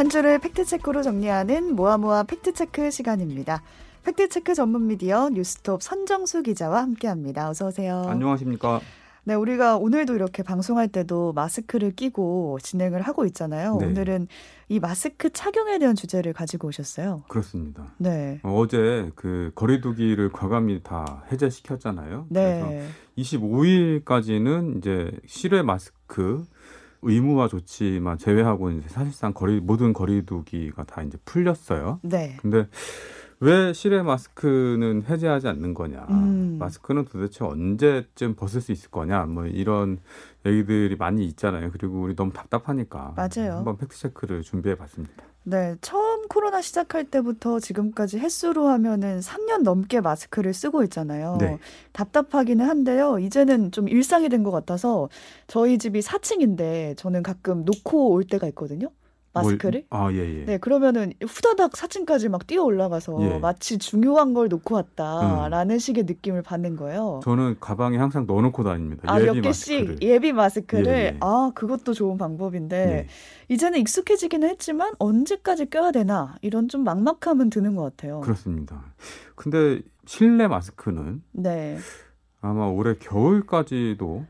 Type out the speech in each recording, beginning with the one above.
한 주를 팩트체크로 정리하는 모아모아 팩트체크 시간입니다. 팩트체크 전문 미디어 뉴스톱 선정수 기자와 함께합니다. 어서 오세요. 안녕하십니까. 네, 우리가 오늘도 이렇게 방송할 때도 마스크를 끼고 진행을 하고 있잖아요. 네. 오늘은 이 마스크 착용에 대한 주제를 가지고 오셨어요. 그렇습니다. 네. 어제 그 거리두기를 과감히 다 해제시켰잖아요. 네. 그래서 25일까지는 이제 실외 마스크 의무화 조치만 제외하고 이제 사실상 거리 모든 거리두기가 다 이제 풀렸어요. 네. 근데 왜 실외 마스크는 해제하지 않는 거냐? 음. 마스크는 도대체 언제쯤 벗을 수 있을 거냐? 뭐 이런 얘기들이 많이 있잖아요. 그리고 우리 너무 답답하니까 맞아요. 한번 팩트 체크를 준비해 봤습니다. 네, 처음 코로나 시작할 때부터 지금까지 횟수로 하면은 3년 넘게 마스크를 쓰고 있잖아요. 네. 답답하기는 한데요. 이제는 좀 일상이 된 것 같아서 저희 집이 4층인데 저는 가끔 놓고 올 때가 있거든요. 마스크를. 아, 예, 예. 네, 그러면은 후다닥 4층까지 막 뛰어 올라가서 예. 마치 중요한 걸 놓고 왔다라는 음. 식의 느낌을 받는 거예요. 저는 가방에 항상 넣어 놓고 다닙니다. 아, 몇 개씩 예비 마스크를. 예, 예. 아, 그것도 좋은 방법인데 예. 이제는 익숙해지기는 했지만 언제까지 껴야 되나 이런 좀 막막함은 드는 것 같아요. 그렇습니다. 근데 실내 마스크는 네. 아마 올해 겨울까지도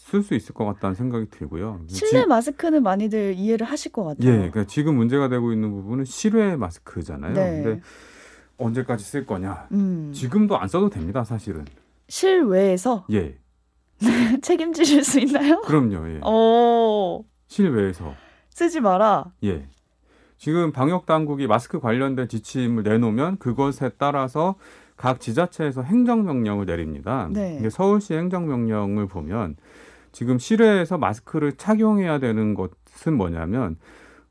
쓸 수 있을 것 같다는 생각이 들고요. 실내 지, 마스크는 많이들 이해를 하실 것 같아요. 예, 그러니까 지금 문제가 되고 있는 부분은 실외 마스크잖아요. 네. 근데 언제까지 쓸 거냐? 음. 지금도 안 써도 됩니다, 사실은. 실외에서? 예. 책임지실 수 있나요? 그럼요. 예. 오. 실외에서 쓰지 마라. 예. 지금 방역 당국이 마스크 관련된 지침을 내놓으면 그것에 따라서 각 지자체에서 행정명령을 내립니다. 네. 서울시 행정명령을 보면 지금 실외에서 마스크를 착용해야 되는 것은 뭐냐면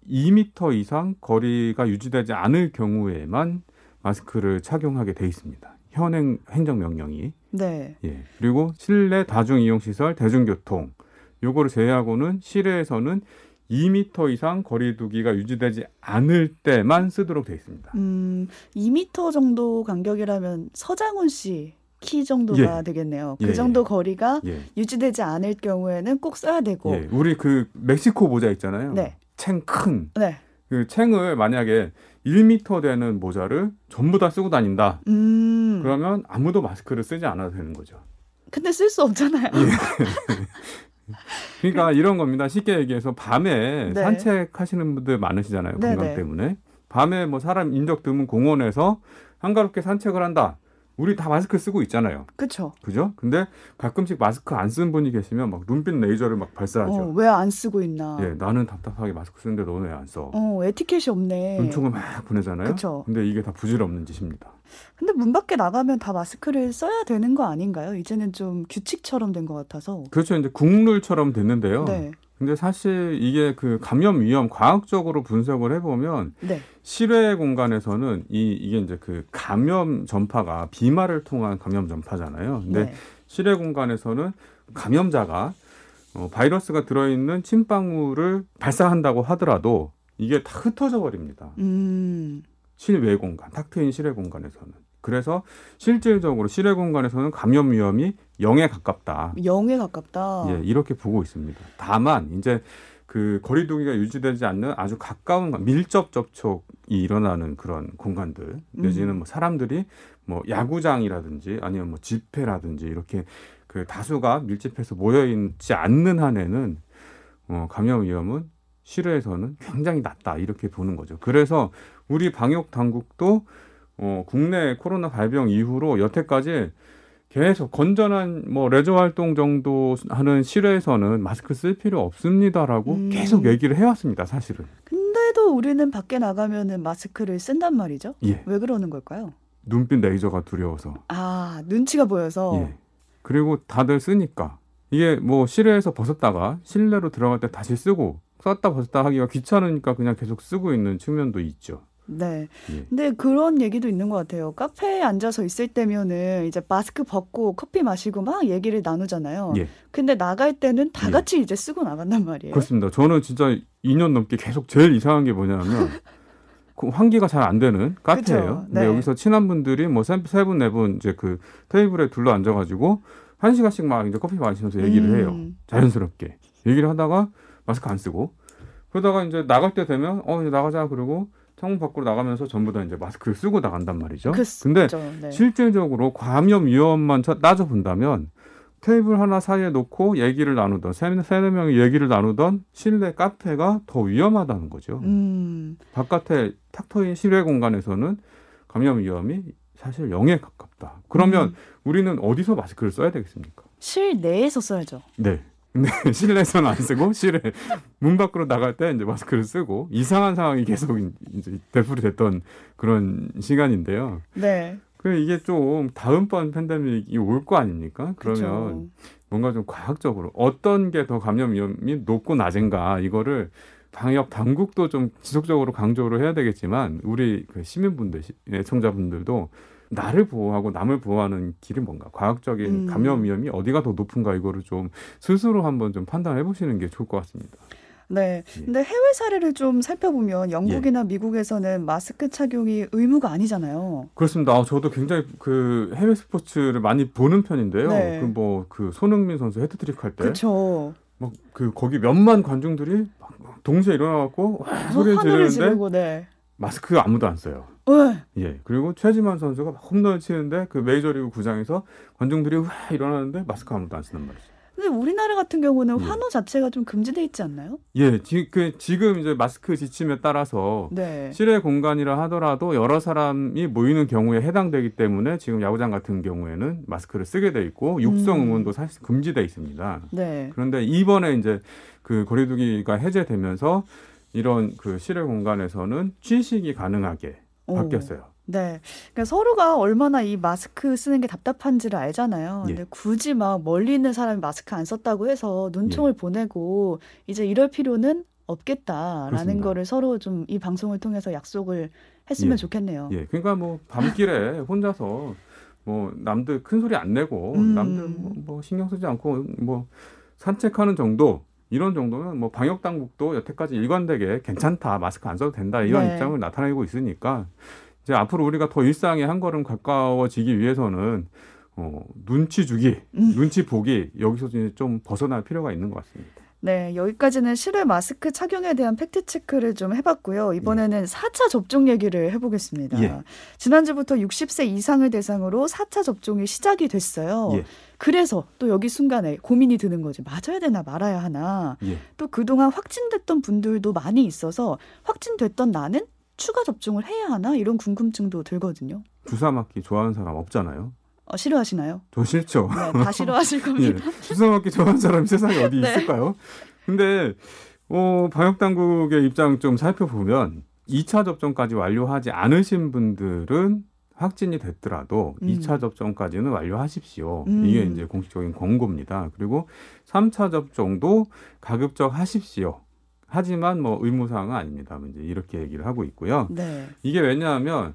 2미터 이상 거리가 유지되지 않을 경우에만 마스크를 착용하게 돼 있습니다. 현행 행정명령이. 네. 예. 그리고 실내 다중이용시설, 대중교통 요거를 제외하고는 실외에서는 2미터 이상 거리두기가 유지되지 않을 때만 쓰도록 돼 있습니다. 음, 2미터 정도 간격이라면 서장훈 씨 키 정도가 예. 되겠네요. 그 예. 정도 거리가 예. 유지되지 않을 경우에는 꼭 써야 되고. 예. 우리 그 멕시코 모자 있잖아요. 네. 챙 큰. 네. 그 챙을 만약에 1미터 되는 모자를 전부 다 쓰고 다닌다. 음. 그러면 아무도 마스크를 쓰지 않아도 되는 거죠. 근데 쓸 수 없잖아요. 예. 그러니까 이런 겁니다. 쉽게 얘기해서 밤에 네. 산책하시는 분들 많으시잖아요. 건강 네네. 때문에. 밤에 뭐 사람 인적 드문 공원에서 한가롭게 산책을 한다. 우리 다 마스크 쓰고 있잖아요. 그렇죠. 그죠? 근데 가끔씩 마스크 안 쓰는 분이 계시면 막 눈빛 레이저를 막 발사하죠. 어, 왜안 쓰고 있나? 예, 나는 답답하게 마스크 쓰는데 너는 왜 안 써? 어, 에티켓이 없네. 눈총을 막 보내잖아요. 그렇죠. 근데 이게 다 부질없는 짓입니다. 근데 문 밖에 나가면 다 마스크를 써야 되는 거 아닌가요? 이제는 좀 규칙처럼 된 것 같아서. 그렇죠. 이제 국룰처럼 됐는데요. 네. 근데 사실 이게 그 감염 위험 과학적으로 분석을 해보면 네. 실외 공간에서는 이 이게 이제 그 감염 전파가 비말을 통한 감염 전파잖아요. 근데 네. 실외 공간에서는 감염자가 어, 바이러스가 들어있는 침방울을 발사한다고 하더라도 이게 다 흩어져 버립니다. 음. 실외 공간, 탁 트인 실외 공간에서는. 그래서 실질적으로 실외 공간에서는 감염 위험이 0에 가깝다. 0에 가깝다. 예, 이렇게 보고 있습니다. 다만 이제 그 거리두기가 유지되지 않는 아주 가까운 밀접 접촉이 일어나는 그런 공간들 내지는 뭐 사람들이 뭐 야구장이라든지 아니면 뭐 집회라든지 이렇게 그 다수가 밀집해서 모여 있지 않는 한에는 어 감염 위험은 실외에서는 굉장히 낮다 이렇게 보는 거죠. 그래서 우리 방역 당국도 어, 국내 코로나 발병 이후로 여태까지 계속 건전한 뭐 레저 활동 정도 하는 실외에서는 마스크 쓸 필요 없습니다라고 음. 계속 얘기를 해왔습니다, 사실은. 근데도 우리는 밖에 나가면은 마스크를 쓴단 말이죠. 예. 왜 그러는 걸까요? 눈빛 레이저가 두려워서. 아, 눈치가 보여서. 예. 그리고 다들 쓰니까 이게 뭐 실외에서 벗었다가 실내로 들어갈 때 다시 쓰고 썼다 벗었다 하기가 귀찮으니까 그냥 계속 쓰고 있는 측면도 있죠. 네. 예. 근데 그런 얘기도 있는 것 같아요. 카페에 앉아서 있을 때면은 이제 마스크 벗고 커피 마시고 막 얘기를 나누잖아요. 예. 근데 나갈 때는 다 예. 같이 예. 이제 쓰고 나간단 말이에요. 그렇습니다. 저는 진짜 2년 넘게 계속 제일 이상한 게 뭐냐면 그 환기가 잘 안 되는 카페예요. 네. 근데 여기서 친한 분들이 뭐세 분, 네 분 이제 그 테이블에 둘러 앉아가지고 한 시간씩 막 이제 커피 마시면서 얘기를 음. 해요. 자연스럽게. 얘기를 하다가 마스크 안 쓰고 그러다가 이제 나갈 때 되면 어 이제 나가자 그러고 창문 밖으로 나가면서 전부 다 이제 마스크를 쓰고 나간단 말이죠. 그, 근데 네. 실질적으로 감염 위험만 따져 본다면 테이블 하나 사이에 놓고 얘기를 나누던 세네, 명이 얘기를 나누던 실내 카페가 더 위험하다는 거죠. 음. 바깥에 탁 트인 실외 공간에서는 감염 위험이 사실 0에 가깝다. 그러면 음. 우리는 어디서 마스크를 써야 되겠습니까? 실내에서 써야죠. 네. 근데 실내에서는 안 쓰고 실외 문 밖으로 나갈 때 이제 마스크를 쓰고 이상한 상황이 계속 이제 되풀이 됐던 그런 시간인데요. 네. 그 이게 좀 다음번 팬데믹이 올 거 아닙니까? 그러면 그쵸. 뭔가 좀 과학적으로 어떤 게 더 감염 위험이 높고 낮은가 이거를 방역 당국도 좀 지속적으로 강조를 해야 되겠지만 우리 그 시민분들, 시- 애청자분들도 나를 보호하고 남을 보호하는 길이 뭔가 과학적인 음. 감염 위험이 어디가 더 높은가 이거를 좀 스스로 한번 좀 판단해 보시는 게 좋을 것 같습니다. 네. 예. 근데 해외 사례를 좀 살펴보면 영국이나 미국에서는 마스크 착용이 의무가 아니잖아요. 그렇습니다. 아, 저도 굉장히 그 해외 스포츠를 많이 보는 편인데요. 네. 그뭐그 손흥민 선수 헤트트릭 할 때 그렇죠. 막 그 거기 몇만 관중들이 막 동시에 일어나갖고 와 소리 하늘을 지르는데 네. 마스크 아무도 안 써요. 네. 예. 그리고 최지만 선수가 막 홈런을 치는데 그 메이저리그 구장에서 관중들이 와 일어나는데 마스크 아무도 안 쓴단 말이죠. 근데 우리나라 같은 경우는 예. 환호 자체가 좀 금지돼 있지 않나요? 예. 지, 그 지금 이제 마스크 지침에 따라서 네. 실외 공간이라 하더라도 여러 사람이 모이는 경우에 해당되기 때문에 지금 야구장 같은 경우에는 마스크를 쓰게 돼 있고 육성 음. 응원도 사실 금지돼 있습니다. 네. 그런데 이번에 이제 그 거리두기가 해제되면서 이런 그 실외 공간에서는 취식이 가능하게 오. 바뀌었어요. 네. 그러니까 서로가 얼마나 이 마스크 쓰는 게 답답한지를 알잖아요. 예. 근데 굳이 막 멀리 있는 사람이 마스크 안 썼다고 해서 눈총을 보내고 이제 이럴 필요는 없겠다라는 그렇습니다. 거를 서로 좀 이 방송을 통해서 약속을 했으면 예. 좋겠네요. 예, 그러니까 뭐 밤길에 혼자서 뭐 남들 큰 소리 안 내고 음. 남들 뭐, 뭐 신경 쓰지 않고 뭐 산책하는 정도 이런 정도면 뭐 방역 당국도 여태까지 일관되게 괜찮다 마스크 안 써도 된다 이런 네. 입장을 나타내고 있으니까 이제 앞으로 우리가 더 일상에 한 걸음 가까워지기 위해서는 어, 눈치 주기, 음. 눈치 보기 여기서 좀 벗어날 필요가 있는 것 같습니다. 네, 여기까지는 실외 마스크 착용에 대한 팩트 체크를 좀 해봤고요. 이번에는 4차 접종 얘기를 해보겠습니다. 예. 지난주부터 60세 이상을 대상으로 4차 접종이 시작이 됐어요. 예. 그래서 또 여기 순간에 고민이 드는 거지. 맞아야 되나 말아야 하나. 예. 또 그동안 확진됐던 분들도 많이 있어서 확진됐던 나는 추가 접종을 해야 하나 이런 궁금증도 들거든요. 주사 맞기 좋아하는 사람 없잖아요. 어, 싫어하시나요? 저 싫죠. 네, 다 싫어하실 예, 겁니다. 주사 맞기 좋아하는 사람이 세상에 어디 네. 있을까요? 근데 어, 방역 당국의 입장 좀 살펴보면 2차 접종까지 완료하지 않으신 분들은 확진이 됐더라도 음. 2차 접종까지는 완료하십시오. 음. 이게 이제 공식적인 권고입니다. 그리고 3차 접종도 가급적 하십시오. 하지만 뭐 의무사항은 아닙니다. 이제 이렇게 얘기를 하고 있고요. 네. 이게 왜냐하면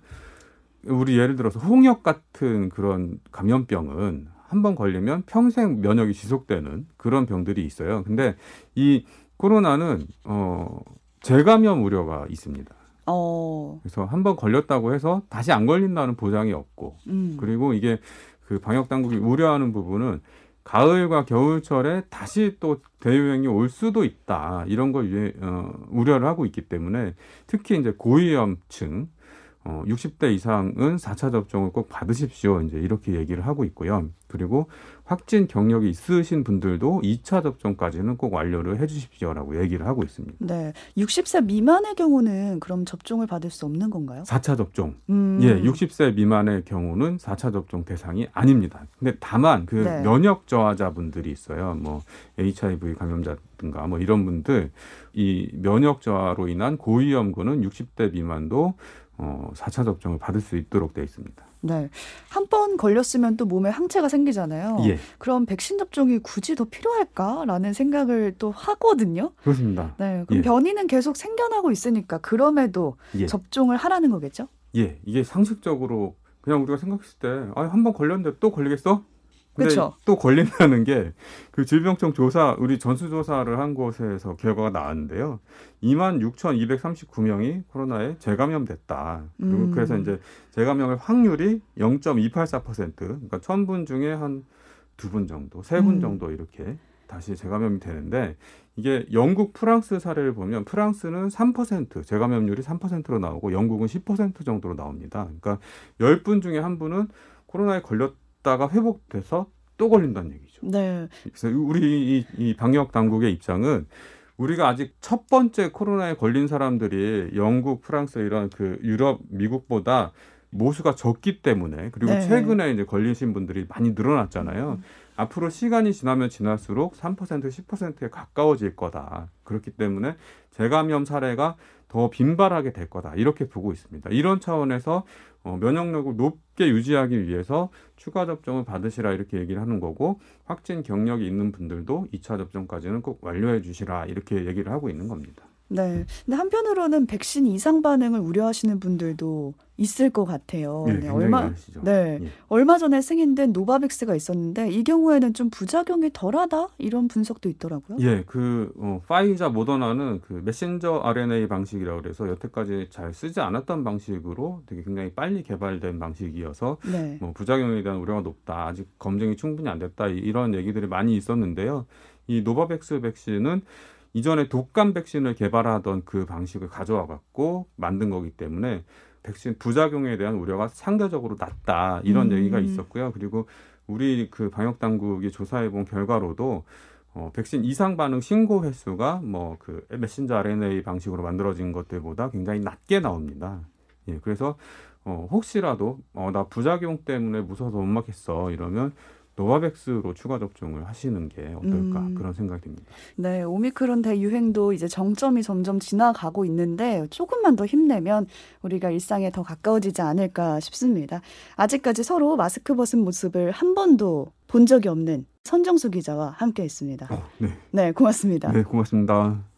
우리 예를 들어서 홍역 같은 그런 감염병은 한 번 걸리면 평생 면역이 지속되는 그런 병들이 있어요. 근데 이 코로나는 어 재감염 우려가 있습니다. 어, 그래서 한 번 걸렸다고 해서 다시 안 걸린다는 보장이 없고. 음. 그리고 이게 그 방역 당국이 우려하는 부분은 가을과 겨울철에 다시 또 대유행이 올 수도 있다. 이런 걸 유해, 어, 우려를 하고 있기 때문에 특히 이제 고위험층 어, 60대 이상은 4차 접종을 꼭 받으십시오. 이제 이렇게 얘기를 하고 있고요. 그리고 확진 경력이 있으신 분들도 2차 접종까지는 꼭 완료를 해 주십시오라고 얘기를 하고 있습니다. 네. 60세 미만의 경우는 그럼 접종을 받을 수 없는 건가요? 4차 접종. 음. 예, 60세 미만의 경우는 4차 접종 대상이 아닙니다. 근데 다만 그 네. 면역 저하자분들이 있어요. 뭐 HIV 감염자든가 뭐 이런 분들 이 면역 저하로 인한 고위험군은 60대 미만도 어 4차 접종을 받을 수 있도록 되어 있습니다. 네. 한 번 걸렸으면 또 몸에 항체가 생기잖아요. 예, 그럼 백신 접종이 굳이 더 필요할까라는 생각을 또 하거든요. 그렇습니다. 네. 그럼 예. 변이는 계속 생겨나고 있으니까 그럼에도 예. 접종을 하라는 거겠죠? 예, 이게 상식적으로 그냥 우리가 생각했을 때 아, 한 번 걸렸는데 또 걸리겠어? 그쵸. 또 걸린다는 게 그 질병청 조사 우리 전수 조사를 한 곳에서 결과가 나왔는데요. 2만 6,239명이 코로나에 재감염됐다. 그리고 음. 그래서 이제 재감염의 확률이 0.284% 그러니까 1000분 중에 한 두 분 정도, 세분 음. 정도 이렇게 다시 재감염이 되는데 이게 영국, 프랑스 사례를 보면 프랑스는 3% 재감염률이 3%로 나오고 영국은 10% 정도로 나옵니다. 그러니까 10분 중에 한 분은 코로나에 걸렸 다가 회복돼서 또 걸린다는 얘기죠. 네. 그래서 우리 이, 이 방역 당국의 입장은 우리가 아직 첫 번째 코로나에 걸린 사람들이 영국, 프랑스 이런 그 유럽, 미국보다 모수가 적기 때문에 그리고 네. 최근에 이제 걸리신 분들이 많이 늘어났잖아요. 앞으로 시간이 지나면 지날수록 3% 10%에 가까워질 거다. 그렇기 때문에 재감염 사례가 더 빈발하게 될 거다. 이렇게 보고 있습니다. 이런 차원에서 어, 면역력을 높게 유지하기 위해서 추가 접종을 받으시라 이렇게 얘기를 하는 거고 확진 경력이 있는 분들도 2차 접종까지는 꼭 완료해 주시라 이렇게 얘기를 하고 있는 겁니다. 네. 근데 한편으로는 백신 이상 반응을 우려하시는 분들도 있을 것 같아요. 예, 네, 굉장히 얼마 많으시죠. 네. 예. 얼마 전에 승인된 노바백스가 있었는데 이 경우에는 좀 부작용이 덜하다 이런 분석도 있더라고요. 예, 그 어, 화이자 모더나는 그 메신저 RNA 방식이라고 그래서 여태까지 잘 쓰지 않았던 방식으로 되게 굉장히 빨리 개발된 방식이어서 네. 뭐 부작용에 대한 우려가 높다. 아직 검증이 충분히 안 됐다. 이- 이런 얘기들이 많이 있었는데요. 이 노바백스 백신은 이전에 독감 백신을 개발하던 그 방식을 가져와 갖고 만든 거기 때문에 백신 부작용에 대한 우려가 상대적으로 낮다. 이런 음. 얘기가 있었고요. 그리고 우리 그 방역 당국이 조사해 본 결과로도 어, 백신 이상 반응 신고 횟수가 뭐 그 메신저 RNA 방식으로 만들어진 것들보다 굉장히 낮게 나옵니다. 예, 그래서 어, 혹시라도 어, 나 부작용 때문에 무서워서 못 맞겠어 이러면 노바백스로 추가 접종을 하시는 게 어떨까 음. 그런 생각이 듭니다. 네, 오미크론 대유행도 이제 정점이 점점 지나가고 있는데 조금만 더 힘내면 우리가 일상에 더 가까워지지 않을까 싶습니다. 아직까지 서로 마스크 벗은 모습을 한 번도 본 적이 없는 선정수 기자와 함께 했습니다. 어, 네, 네, 고맙습니다. 네 고맙습니다.